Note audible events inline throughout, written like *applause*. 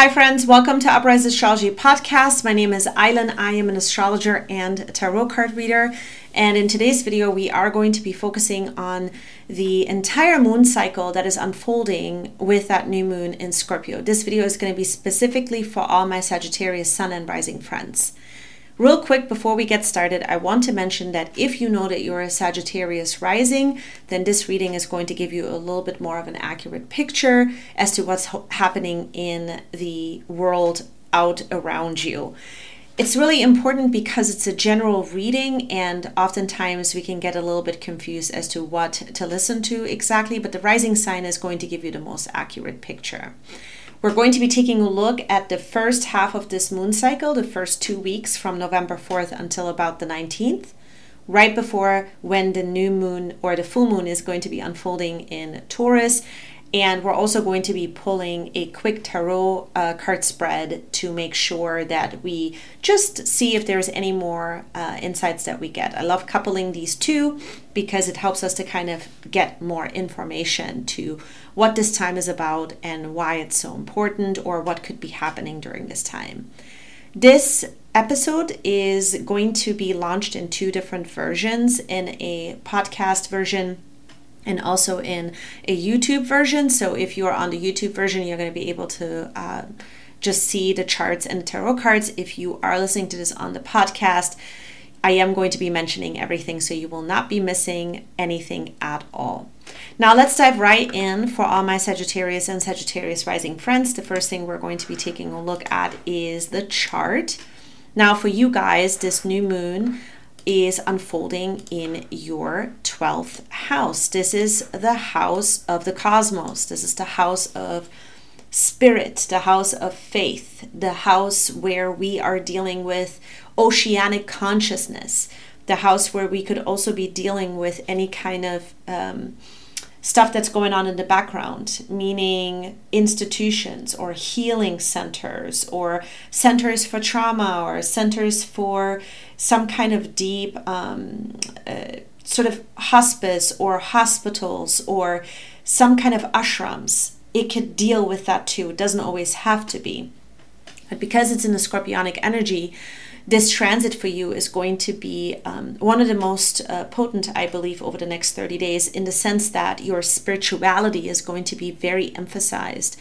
Hi, friends. Welcome to Uprise Astrology Podcast. My name is Islan. I am an astrologer and tarot card reader. And in today's video, we are going to be focusing on the entire moon cycle that is unfolding with that new moon in Scorpio. This video is going to be specifically for all my Sagittarius Sun and Rising friends. Real quick before we get started, I want to mention that if you know that you're a Sagittarius rising, then this reading is going to give you a little bit more of an accurate picture as to what's ho- happening in the world out around you. It's really important because it's a general reading, and oftentimes we can get a little bit confused as to what to listen to exactly, but the rising sign is going to give you the most accurate picture. We're going to be taking a look at the first half of this moon cycle, the first two weeks from November 4th until about the 19th, right before when the new moon or the full moon is going to be unfolding in Taurus. And we're also going to be pulling a quick tarot uh, card spread to make sure that we just see if there's any more uh, insights that we get. I love coupling these two because it helps us to kind of get more information to what this time is about and why it's so important or what could be happening during this time. This episode is going to be launched in two different versions in a podcast version and also in a YouTube version. So if you're on the YouTube version, you're going to be able to uh, just see the charts and the tarot cards. If you are listening to this on the podcast, I am going to be mentioning everything, so you will not be missing anything at all. Now, let's dive right in for all my Sagittarius and Sagittarius rising friends. The first thing we're going to be taking a look at is the chart. Now, for you guys, this new moon is unfolding in your 12th house. This is the house of the cosmos. This is the house of spirit, the house of faith, the house where we are dealing with oceanic consciousness, the house where we could also be dealing with any kind of um, stuff that's going on in the background, meaning institutions or healing centers or centers for trauma or centers for some kind of deep um, uh, sort of hospice or hospitals or some kind of ashrams. It could deal with that too. It doesn't always have to be. But because it's in the scorpionic energy, this transit for you is going to be um, one of the most uh, potent, I believe, over the next 30 days in the sense that your spirituality is going to be very emphasized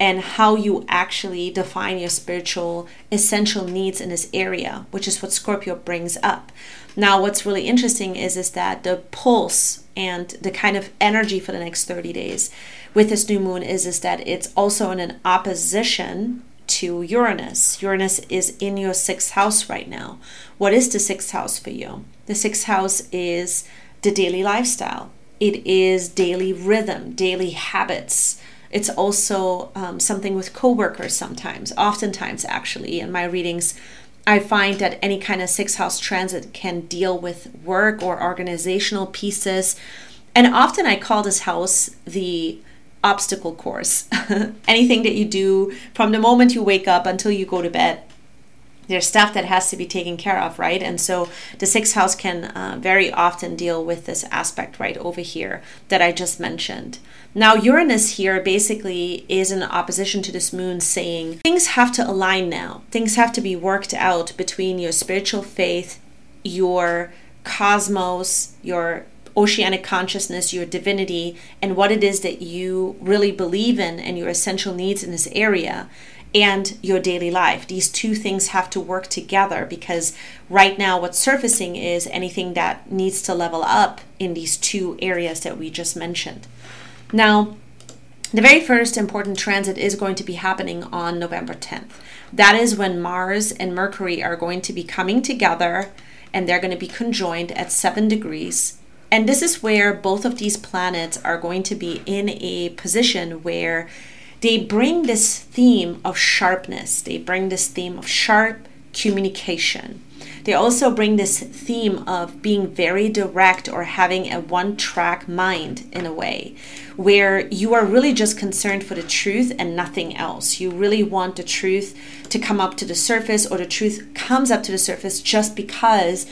and how you actually define your spiritual essential needs in this area, which is what Scorpio brings up. Now, what's really interesting is, is that the pulse and the kind of energy for the next 30 days with this new moon is, is that it's also in an opposition to Uranus. Uranus is in your sixth house right now. What is the sixth house for you? The sixth house is the daily lifestyle, it is daily rhythm, daily habits. It's also um, something with coworkers sometimes, oftentimes, actually. In my readings, I find that any kind of sixth house transit can deal with work or organizational pieces. And often I call this house the obstacle course. *laughs* Anything that you do from the moment you wake up until you go to bed, there's stuff that has to be taken care of, right? And so the sixth house can uh, very often deal with this aspect right over here that I just mentioned. Now, Uranus here basically is in opposition to this moon, saying things have to align now. Things have to be worked out between your spiritual faith, your cosmos, your oceanic consciousness, your divinity, and what it is that you really believe in and your essential needs in this area and your daily life. These two things have to work together because right now, what's surfacing is anything that needs to level up in these two areas that we just mentioned. Now, the very first important transit is going to be happening on November 10th. That is when Mars and Mercury are going to be coming together and they're going to be conjoined at seven degrees and this is where both of these planets are going to be in a position where they bring this theme of sharpness, they bring this theme of sharp communication. They also bring this theme of being very direct or having a one track mind in a way, where you are really just concerned for the truth and nothing else. You really want the truth to come up to the surface, or the truth comes up to the surface just because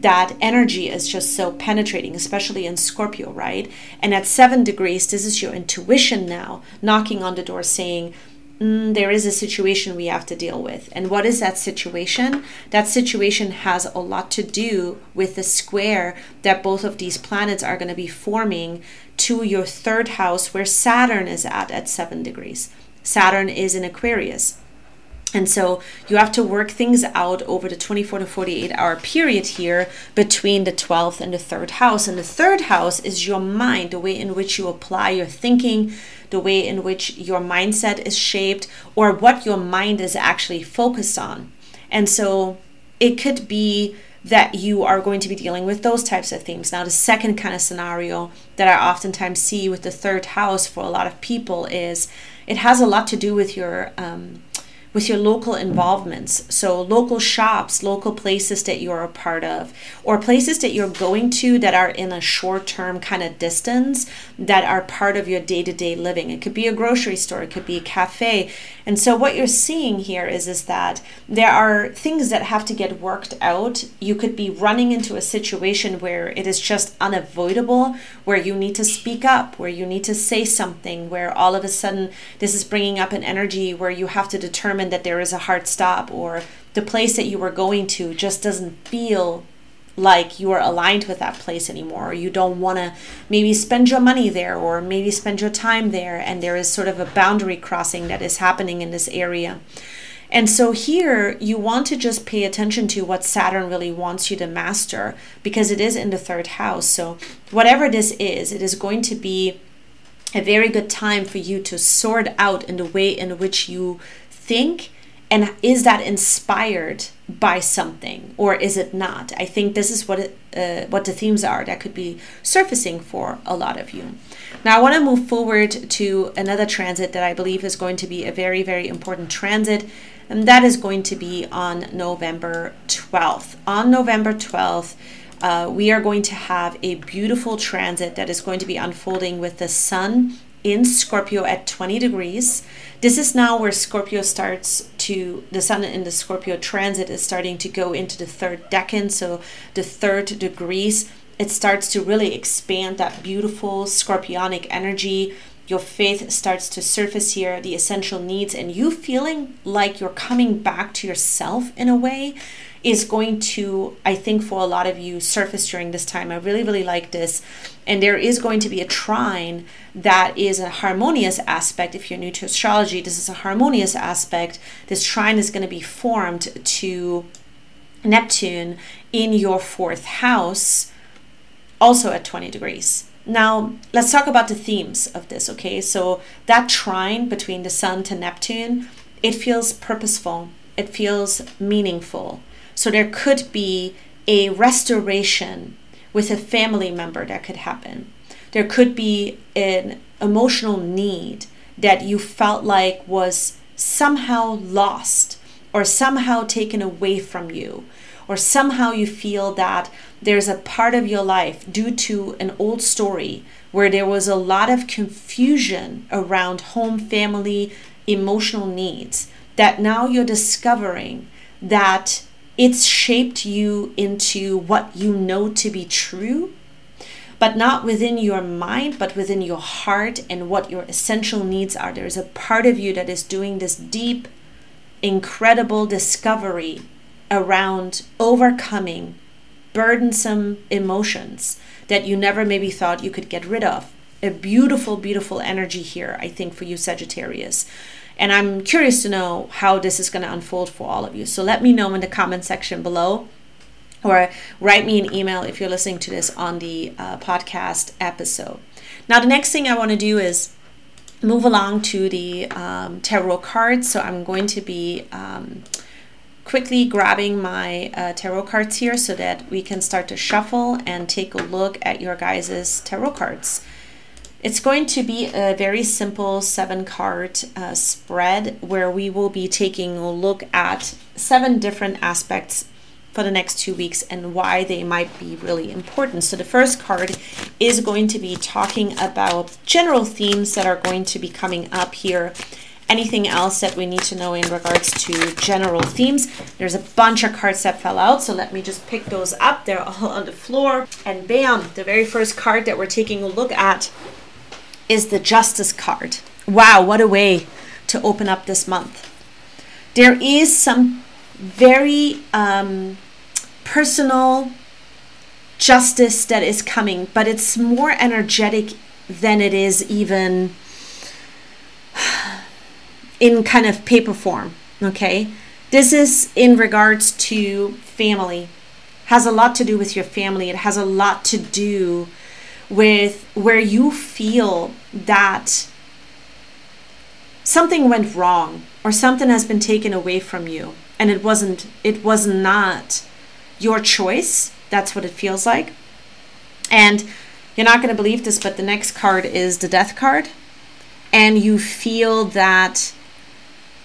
that energy is just so penetrating, especially in Scorpio, right? And at seven degrees, this is your intuition now knocking on the door saying, mm, there is a situation we have to deal with. And what is that situation? That situation has a lot to do with the square that both of these planets are going to be forming to your third house where Saturn is at at seven degrees. Saturn is in Aquarius. And so you have to work things out over the 24 to 48 hour period here between the 12th and the third house. And the third house is your mind, the way in which you apply your thinking, the way in which your mindset is shaped, or what your mind is actually focused on. And so it could be that you are going to be dealing with those types of themes. Now, the second kind of scenario that I oftentimes see with the third house for a lot of people is it has a lot to do with your. Um, with your local involvements. So, local shops, local places that you're a part of, or places that you're going to that are in a short term kind of distance that are part of your day to day living. It could be a grocery store, it could be a cafe. And so, what you're seeing here is, is that there are things that have to get worked out. You could be running into a situation where it is just unavoidable, where you need to speak up, where you need to say something, where all of a sudden this is bringing up an energy where you have to determine determine that there is a hard stop or the place that you were going to just doesn't feel like you are aligned with that place anymore or you don't want to maybe spend your money there or maybe spend your time there and there is sort of a boundary crossing that is happening in this area and so here you want to just pay attention to what Saturn really wants you to master because it is in the third house. So, whatever this is, it is going to be a very good time for you to sort out in the way in which you think and is that inspired by something or is it not? I think this is what it, uh, what the themes are that could be surfacing for a lot of you. Now i want to move forward to another transit that i believe is going to be a very very important transit and that is going to be on november 12th on november 12th uh, we are going to have a beautiful transit that is going to be unfolding with the sun in Scorpio at 20 degrees. This is now where Scorpio starts to, the sun in the Scorpio transit is starting to go into the third decan, so the third degrees. It starts to really expand that beautiful scorpionic energy. Your faith starts to surface here, the essential needs, and you feeling like you're coming back to yourself in a way is going to, I think, for a lot of you, surface during this time. I really, really like this. And there is going to be a trine that is a harmonious aspect. If you're new to astrology, this is a harmonious aspect. This trine is going to be formed to Neptune in your fourth house, also at 20 degrees. Now, let's talk about the themes of this, okay? So, that trine between the Sun to Neptune, it feels purposeful, it feels meaningful, so there could be a restoration with a family member that could happen. There could be an emotional need that you felt like was somehow lost or somehow taken away from you, or somehow you feel that there's a part of your life due to an old story where there was a lot of confusion around home, family, emotional needs that now you're discovering that it's shaped you into what you know to be true, but not within your mind, but within your heart and what your essential needs are. There's a part of you that is doing this deep, incredible discovery around overcoming burdensome emotions that you never maybe thought you could get rid of. A beautiful, beautiful energy here, I think, for you, Sagittarius. And I'm curious to know how this is going to unfold for all of you. So let me know in the comment section below or write me an email if you're listening to this on the uh, podcast episode. Now, the next thing I want to do is move along to the um, tarot cards. So I'm going to be um, quickly grabbing my uh, tarot cards here so that we can start to shuffle and take a look at your guys' tarot cards. It's going to be a very simple seven card uh, spread where we will be taking a look at seven different aspects for the next two weeks and why they might be really important. So, the first card is going to be talking about general themes that are going to be coming up here. Anything else that we need to know in regards to general themes? There's a bunch of cards that fell out, so let me just pick those up. They're all on the floor. And bam, the very first card that we're taking a look at is the Justice card. Wow, what a way to open up this month. There is some very um, personal justice that is coming, but it's more energetic than it is even *sighs* in kind of paper form. Okay. This is in regards to family. Has a lot to do with your family. It has a lot to do with where you feel that something went wrong or something has been taken away from you and it wasn't it was not your choice that's what it feels like. And you're not going to believe this but the next card is the death card. And you feel that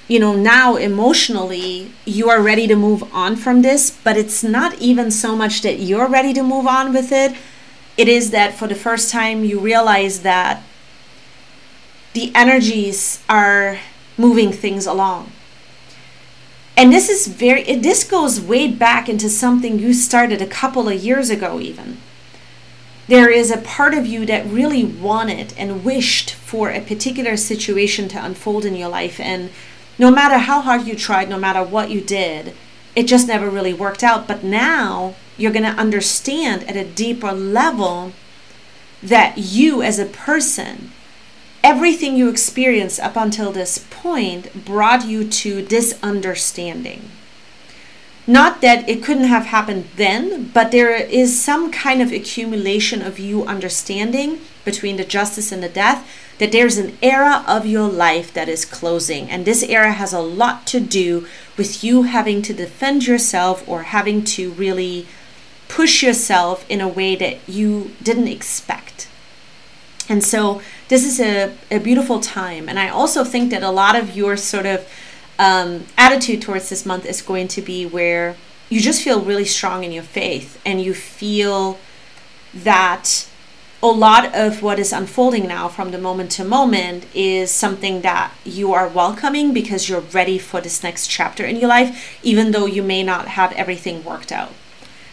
you know now emotionally you are ready to move on from this but it's not even so much that you're ready to move on with it it is that for the first time you realize that the energies are moving things along. And this is very, this goes way back into something you started a couple of years ago, even. There is a part of you that really wanted and wished for a particular situation to unfold in your life. And no matter how hard you tried, no matter what you did, it just never really worked out. But now you're going to understand at a deeper level that you as a person everything you experienced up until this point brought you to this understanding. Not that it couldn't have happened then, but there is some kind of accumulation of you understanding between the justice and the death that there's an era of your life that is closing. And this era has a lot to do with you having to defend yourself or having to really push yourself in a way that you didn't expect. And so this is a, a beautiful time. And I also think that a lot of your sort of um, attitude towards this month is going to be where you just feel really strong in your faith and you feel that a lot of what is unfolding now from the moment to moment is something that you are welcoming because you're ready for this next chapter in your life, even though you may not have everything worked out.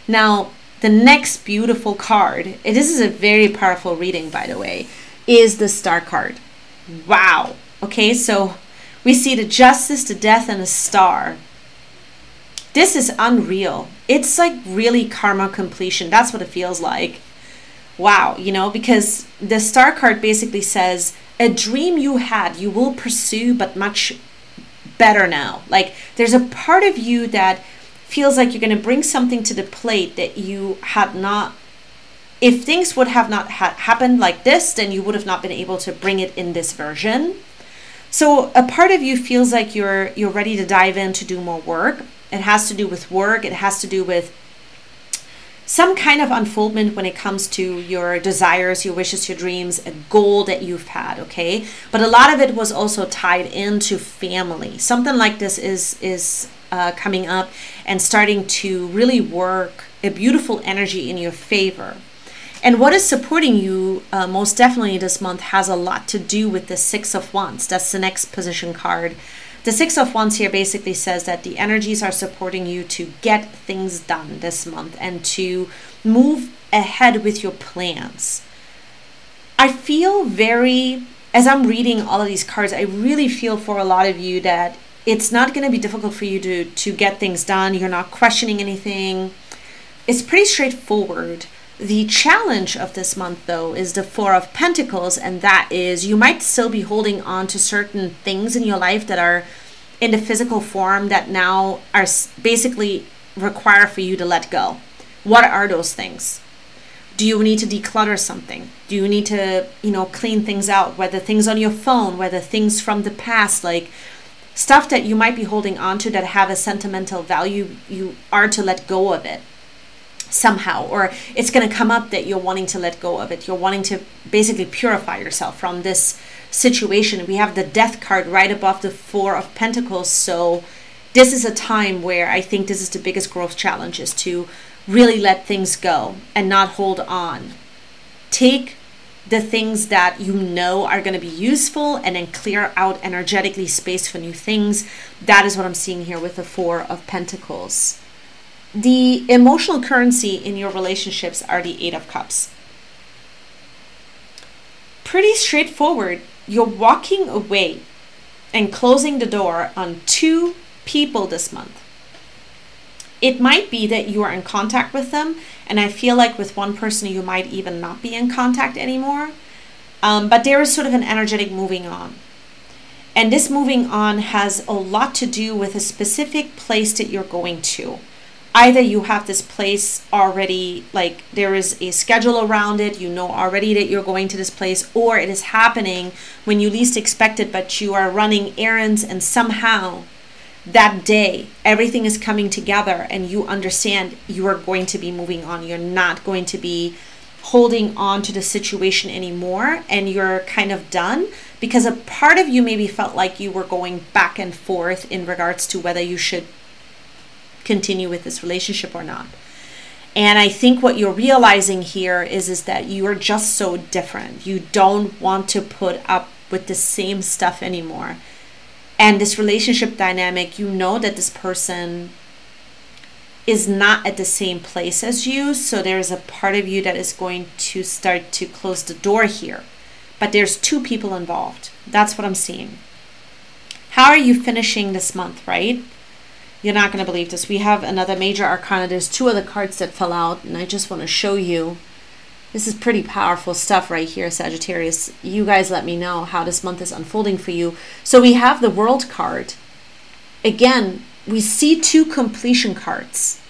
Now, the next beautiful card, this is a very powerful reading, by the way is the star card. Wow. Okay, so we see the justice, the death, and the star. This is unreal. It's like really karma completion. That's what it feels like. Wow, you know, because the star card basically says a dream you had, you will pursue, but much better now. Like there's a part of you that feels like you're going to bring something to the plate that you had not if things would have not ha- happened like this, then you would have not been able to bring it in this version. So a part of you feels like you're you're ready to dive in to do more work. It has to do with work. It has to do with some kind of unfoldment when it comes to your desires, your wishes, your dreams, a goal that you've had, okay? But a lot of it was also tied into family. Something like this is is uh, coming up and starting to really work a beautiful energy in your favor. And what is supporting you uh, most definitely this month has a lot to do with the Six of Wands. That's the next position card. The Six of Wands here basically says that the energies are supporting you to get things done this month and to move ahead with your plans. I feel very, as I'm reading all of these cards, I really feel for a lot of you that it's not going to be difficult for you to, to get things done. You're not questioning anything. It's pretty straightforward. The challenge of this month, though, is the Four of Pentacles, and that is you might still be holding on to certain things in your life that are in the physical form that now are basically require for you to let go. What are those things? Do you need to declutter something? Do you need to, you know, clean things out? Whether things on your phone, whether things from the past, like stuff that you might be holding on to that have a sentimental value, you are to let go of it somehow. Or it's going to come up that you're wanting to let go of it. You're wanting to basically purify yourself from this situation. We have the death card right above the four of pentacles. So this is a time where i think this is the biggest growth challenge is to really let things go and not hold on. Take the things that you know are going to be useful and then clear out energetically space for new things that is what i'm seeing here with the four of pentacles the emotional currency in your relationships are the Eight of Cups. Pretty straightforward. You're walking away and closing the door on two people this month. It might be that you are in contact with them, and I feel like with one person you might even not be in contact anymore. Um, but there is sort of an energetic moving on. And this moving on has a lot to do with a specific place that you're going to. Either you have this place already, like there is a schedule around it, you know already that you're going to this place, or it is happening when you least expect it, but you are running errands and somehow that day everything is coming together and you understand you are going to be moving on. You're not going to be holding on to the situation anymore and you're kind of done because a part of you maybe felt like you were going back and forth in regards to whether you should continue with this relationship or not. And I think what you're realizing here is is that you are just so different. You don't want to put up with the same stuff anymore. And this relationship dynamic, you know that this person is not at the same place as you. So there's a part of you that is going to start to close the door here. But there's two people involved. That's what I'm seeing. How are you finishing this month, right? You're not going to believe this. We have another major arcana. There's two other cards that fell out, and I just want to show you. This is pretty powerful stuff right here, Sagittarius. You guys let me know how this month is unfolding for you. So we have the World card. Again, we see two completion cards.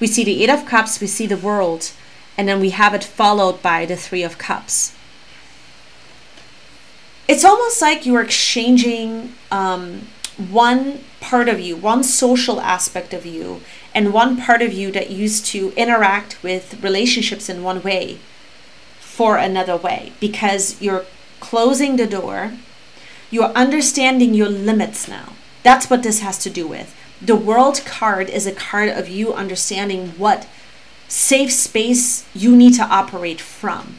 We see the Eight of Cups, we see the World, and then we have it followed by the Three of Cups. It's almost like you are exchanging um, one part of you, one social aspect of you, and one part of you that used to interact with relationships in one way for another way because you're closing the door, you're understanding your limits now. That's what this has to do with the world card is a card of you understanding what safe space you need to operate from.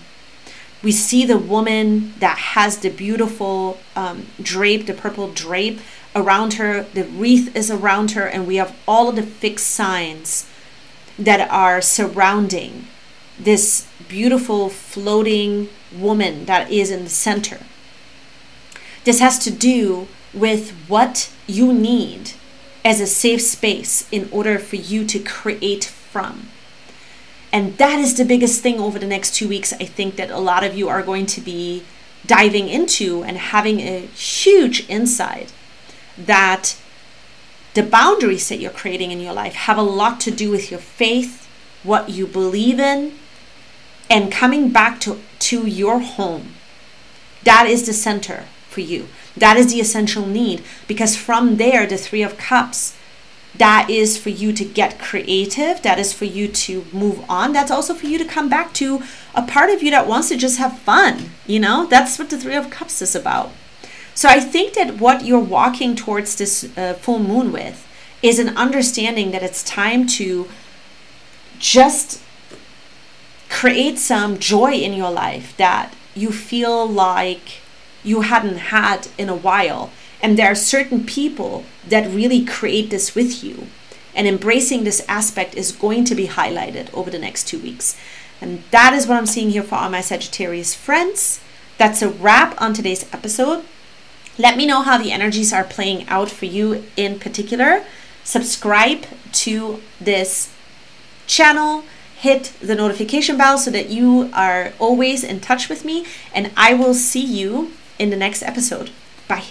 We see the woman that has the beautiful um, drape, the purple drape around her, the wreath is around her, and we have all of the fixed signs that are surrounding this beautiful floating woman that is in the center. This has to do with what you need as a safe space in order for you to create from. And that is the biggest thing over the next two weeks. I think that a lot of you are going to be diving into and having a huge insight that the boundaries that you're creating in your life have a lot to do with your faith, what you believe in, and coming back to, to your home. That is the center for you. That is the essential need because from there, the Three of Cups, that is for you to get creative. That is for you to move on. That's also for you to come back to a part of you that wants to just have fun. You know, that's what the Three of Cups is about. So I think that what you're walking towards this uh, full moon with is an understanding that it's time to just create some joy in your life that you feel like you hadn't had in a while. And there are certain people that really create this with you. And embracing this aspect is going to be highlighted over the next two weeks. And that is what I'm seeing here for all my Sagittarius friends. That's a wrap on today's episode. Let me know how the energies are playing out for you in particular. Subscribe to this channel hit the notification bell so that you are always in touch with me and I will see you in the next episode. Bye.